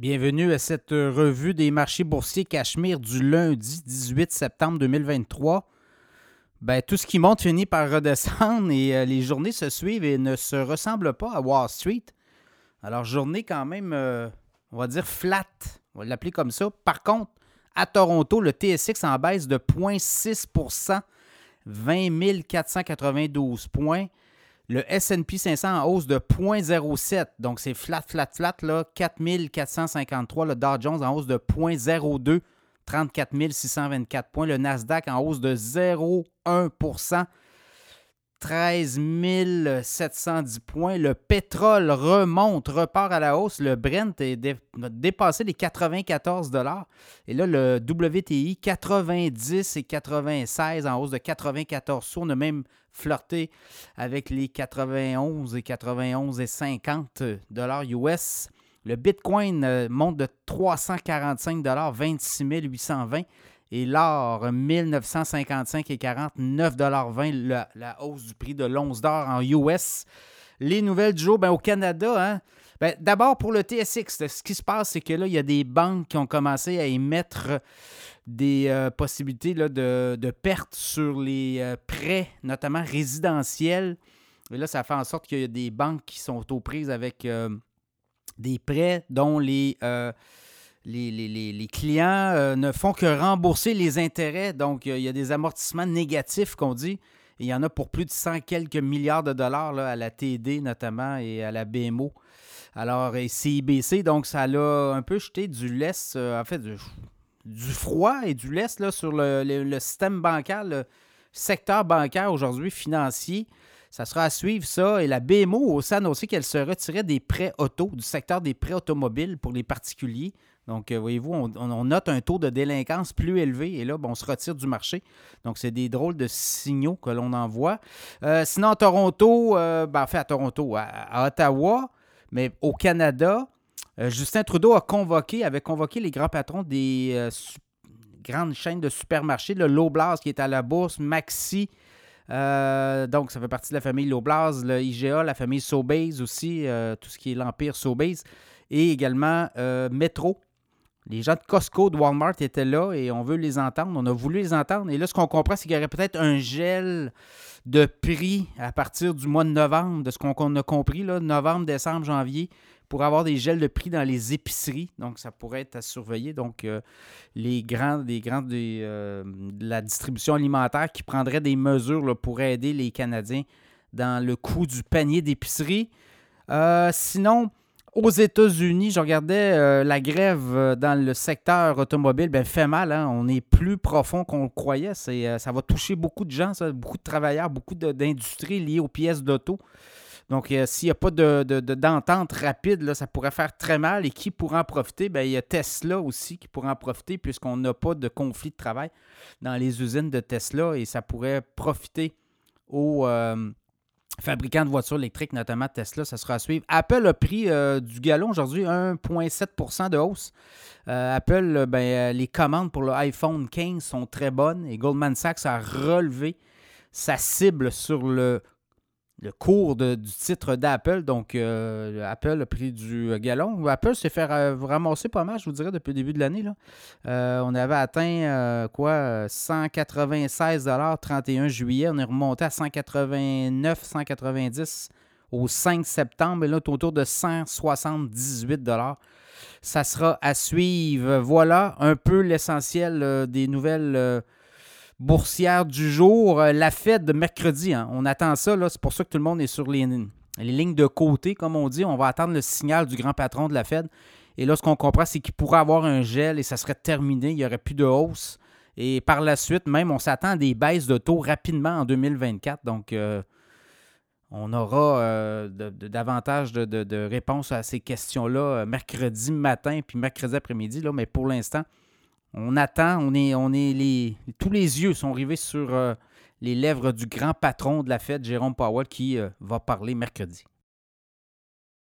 Bienvenue à cette revue des marchés boursiers Cachemire du lundi 18 septembre 2023. Ben, tout ce qui monte finit par redescendre et euh, les journées se suivent et ne se ressemblent pas à Wall Street. Alors, journée quand même, euh, on va dire flat, on va l'appeler comme ça. Par contre, à Toronto, le TSX en baisse de 0,6% 20 492 points. Le SP 500 en hausse de 0,07. Donc, c'est flat, flat, flat, là. 4453. Le Dow Jones en hausse de 0,02. 34 624 points. Le Nasdaq en hausse de 0,1 13 710 points. Le pétrole remonte, repart à la hausse. Le Brent a dépassé les 94 Et là, le WTI, 90 et 96 en hausse de 94 sous. On a même flirté avec les 91 et 91 et 50 US. Le Bitcoin euh, monte de 345 26 820 et l'or, 1955 et 40, 9,20 la, la hausse du prix de l'once d'or en US. Les nouvelles du jour, ben, au Canada, hein, ben, d'abord pour le TSX, ce qui se passe, c'est que là, il y a des banques qui ont commencé à émettre des euh, possibilités là, de, de pertes sur les euh, prêts, notamment résidentiels. Et là, ça fait en sorte qu'il y a des banques qui sont aux prises avec euh, des prêts dont les les, clients euh, ne font que rembourser les intérêts. Donc, il y a des amortissements négatifs qu'on dit. il y en a pour plus de 100 quelques milliards de dollars à la TD notamment et à la BMO. Alors, CIBC, donc ça a un peu jeté du lest, euh, en fait, du, froid et du lest là, sur le, système bancaire, le secteur bancaire aujourd'hui financier. Ça sera à suivre ça. Et la BMO a aussi annoncé qu'elle se retirait des prêts auto, du secteur des prêts automobiles pour les particuliers. Donc, euh, voyez-vous, on, note un taux de délinquance plus élevé et là, on se retire du marché. Donc, c'est des drôles de signaux que l'on envoie. Euh, sinon, à Toronto, euh, ben, à Toronto, à, Ottawa, mais au Canada, Justin Trudeau a convoqué, avait convoqué les grands patrons des grandes chaînes de supermarchés, le Loblaws qui est à la bourse, Maxi. Donc, ça fait partie de la famille Loblaws, le IGA, la famille Sobeys aussi, tout ce qui est l'Empire Sobeys, et également Metro, les gens de Costco, de Walmart étaient là et on veut les entendre. On a voulu les entendre. Et là, ce qu'on comprend, c'est qu'il y aurait peut-être un gel de prix à partir du mois de novembre, de ce qu'on a compris, là, novembre, décembre, janvier, pour avoir des gels de prix dans les épiceries. Donc, ça pourrait être à surveiller. Donc, euh, les grands, des grands euh, de la distribution alimentaire qui prendraient des mesures pour aider les Canadiens dans le coût du panier d'épicerie. Euh, sinon, aux États-Unis, je regardais euh, la grève euh, dans le secteur automobile, ben, fait mal. Hein. On est plus profond qu'on le croyait. Euh, ça va toucher beaucoup de gens, beaucoup de travailleurs, beaucoup d'industries liées aux pièces d'auto. Donc, s'il n'y a pas d'entente rapide, là, ça pourrait faire très mal. Et qui pourra en profiter? Ben, il y a Tesla aussi qui pourra en profiter puisqu'on n'a pas de conflit de travail dans les usines de Tesla et ça pourrait profiter aux, fabricants de voitures électriques, notamment Tesla, ça sera à suivre. Apple a pris euh, du galon aujourd'hui, 1,7% de hausse. Euh, Apple, euh, ben, les commandes pour le iPhone 15 sont très bonnes et Goldman Sachs a relevé sa cible sur le le cours du titre d'Apple. Donc, euh, Apple a pris du galon. Apple s'est fait ramasser pas mal, je vous dirais, depuis le début de l'année. Euh, on avait atteint euh, quoi 196 31 juillet. On est remonté à 189, 190 au 5 septembre. Et là, autour de 178 Ça sera à suivre. Voilà un peu l'essentiel des nouvelles boursière du jour. Euh, la Fed de mercredi, hein. on attend ça. C'est pour ça que tout le monde est sur les, les lignes de côté, comme on dit. On va attendre le signal du grand patron de la Fed. Et là, ce qu'on comprend, c'est qu'il pourrait avoir un gel et ça serait terminé. Il n'y aurait plus de hausse. Et par la suite, même, on s'attend à des baisses de taux rapidement en 2024. Donc, euh, on aura euh, davantage de, réponses à ces questions-là mercredi matin puis mercredi après-midi. Mais pour l'instant, on attend, on est, on est les, tous les yeux sont rivés sur euh, les lèvres du grand patron de la fête, Jérôme Powell, qui euh, va parler mercredi.